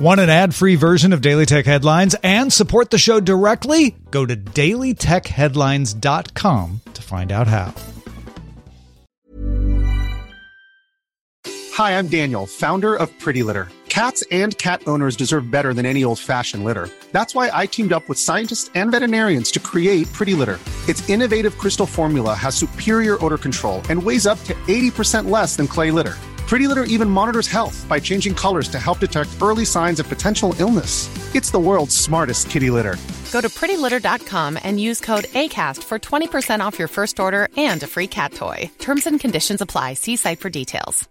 Want an ad free version of Daily Tech Headlines and support the show directly? Go to dailytechheadlines.com to find out how. Hi, I'm Daniel, founder of Pretty Litter. Cats and cat owners deserve better than any old fashioned litter. That's why I teamed up with scientists and veterinarians to create Pretty Litter. Its innovative crystal formula has superior odor control and weighs up to 80% less than clay litter. Pretty Litter even monitors health by changing colors to help detect early signs of potential illness. It's the world's smartest kitty litter. Go to prettylitter.com and use code ACAST for 20% off your first order and a free cat toy. Terms and conditions apply. See site for details.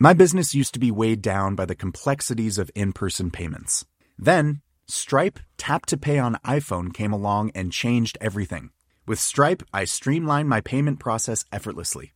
My business used to be weighed down by the complexities of in person payments. Then, Stripe Tap to Pay on iPhone came along and changed everything. With Stripe, I streamlined my payment process effortlessly.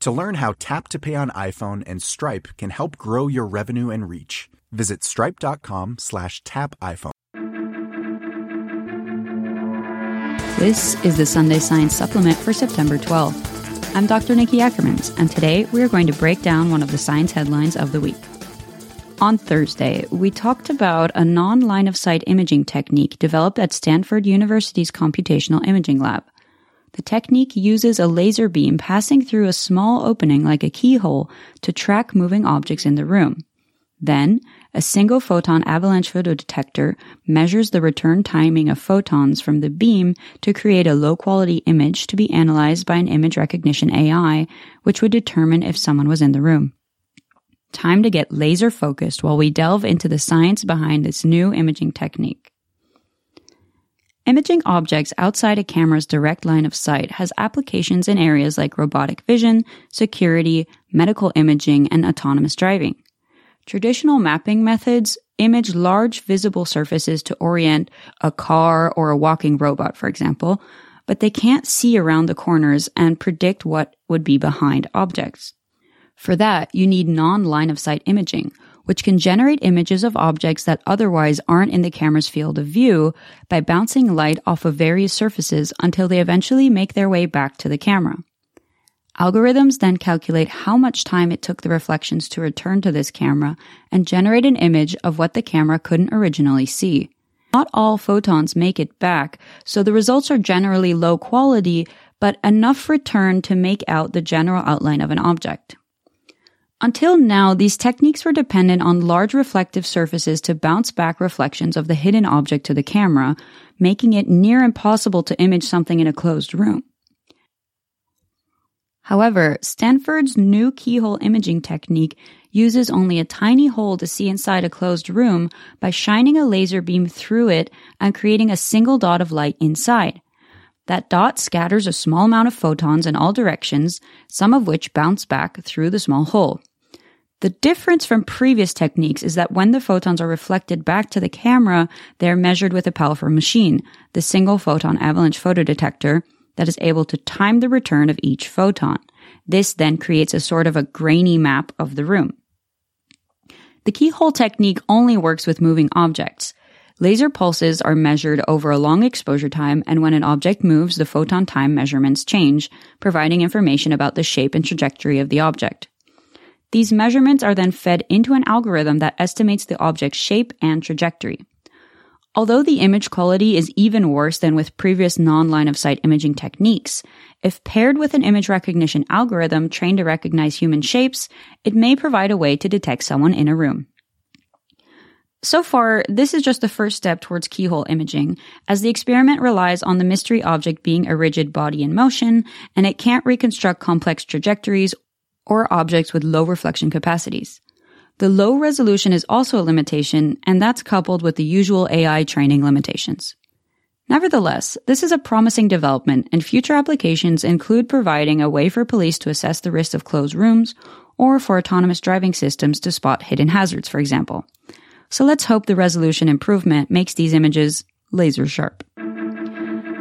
To learn how Tap to Pay on iPhone and Stripe can help grow your revenue and reach, visit stripe.com slash tap iPhone. This is the Sunday Science Supplement for September 12th. I'm Dr. Nikki Ackermans, and today we are going to break down one of the science headlines of the week. On Thursday, we talked about a non line of sight imaging technique developed at Stanford University's Computational Imaging Lab. The technique uses a laser beam passing through a small opening like a keyhole to track moving objects in the room. Then, a single photon avalanche photodetector measures the return timing of photons from the beam to create a low quality image to be analyzed by an image recognition AI, which would determine if someone was in the room. Time to get laser focused while we delve into the science behind this new imaging technique. Imaging objects outside a camera's direct line of sight has applications in areas like robotic vision, security, medical imaging, and autonomous driving. Traditional mapping methods image large visible surfaces to orient a car or a walking robot, for example, but they can't see around the corners and predict what would be behind objects. For that, you need non-line of sight imaging, which can generate images of objects that otherwise aren't in the camera's field of view by bouncing light off of various surfaces until they eventually make their way back to the camera. Algorithms then calculate how much time it took the reflections to return to this camera and generate an image of what the camera couldn't originally see. Not all photons make it back, so the results are generally low quality, but enough return to make out the general outline of an object. Until now, these techniques were dependent on large reflective surfaces to bounce back reflections of the hidden object to the camera, making it near impossible to image something in a closed room. However, Stanford's new keyhole imaging technique uses only a tiny hole to see inside a closed room by shining a laser beam through it and creating a single dot of light inside. That dot scatters a small amount of photons in all directions, some of which bounce back through the small hole. The difference from previous techniques is that when the photons are reflected back to the camera, they are measured with a powerful machine, the single photon avalanche photodetector, that is able to time the return of each photon. This then creates a sort of a grainy map of the room. The keyhole technique only works with moving objects. Laser pulses are measured over a long exposure time, and when an object moves, the photon time measurements change, providing information about the shape and trajectory of the object. These measurements are then fed into an algorithm that estimates the object's shape and trajectory. Although the image quality is even worse than with previous non-line of sight imaging techniques, if paired with an image recognition algorithm trained to recognize human shapes, it may provide a way to detect someone in a room. So far, this is just the first step towards keyhole imaging, as the experiment relies on the mystery object being a rigid body in motion, and it can't reconstruct complex trajectories or objects with low reflection capacities. The low resolution is also a limitation, and that's coupled with the usual AI training limitations. Nevertheless, this is a promising development, and future applications include providing a way for police to assess the risk of closed rooms or for autonomous driving systems to spot hidden hazards, for example. So let's hope the resolution improvement makes these images laser sharp.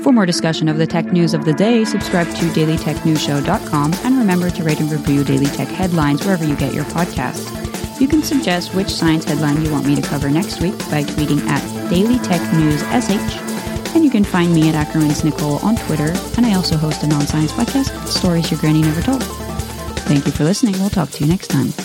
For more discussion of the tech news of the day, subscribe to dailytechnewsshow.com and remember to rate and review Daily Tech headlines wherever you get your podcasts. You can suggest which science headline you want me to cover next week by tweeting at DailyTechNewsSH. And you can find me at Ackerman's Nicole on Twitter, and I also host a non-science podcast, Stories Your Granny Never Told. Thank you for listening. We'll talk to you next time.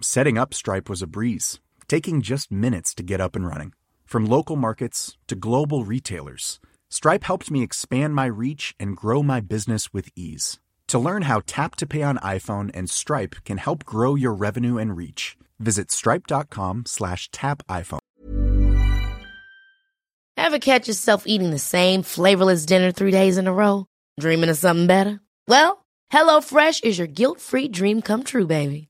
Setting up Stripe was a breeze, taking just minutes to get up and running. From local markets to global retailers, Stripe helped me expand my reach and grow my business with ease. To learn how Tap to Pay on iPhone and Stripe can help grow your revenue and reach, visit stripe.com slash tap iPhone. Ever catch yourself eating the same flavorless dinner three days in a row? Dreaming of something better? Well, HelloFresh is your guilt-free dream come true, baby.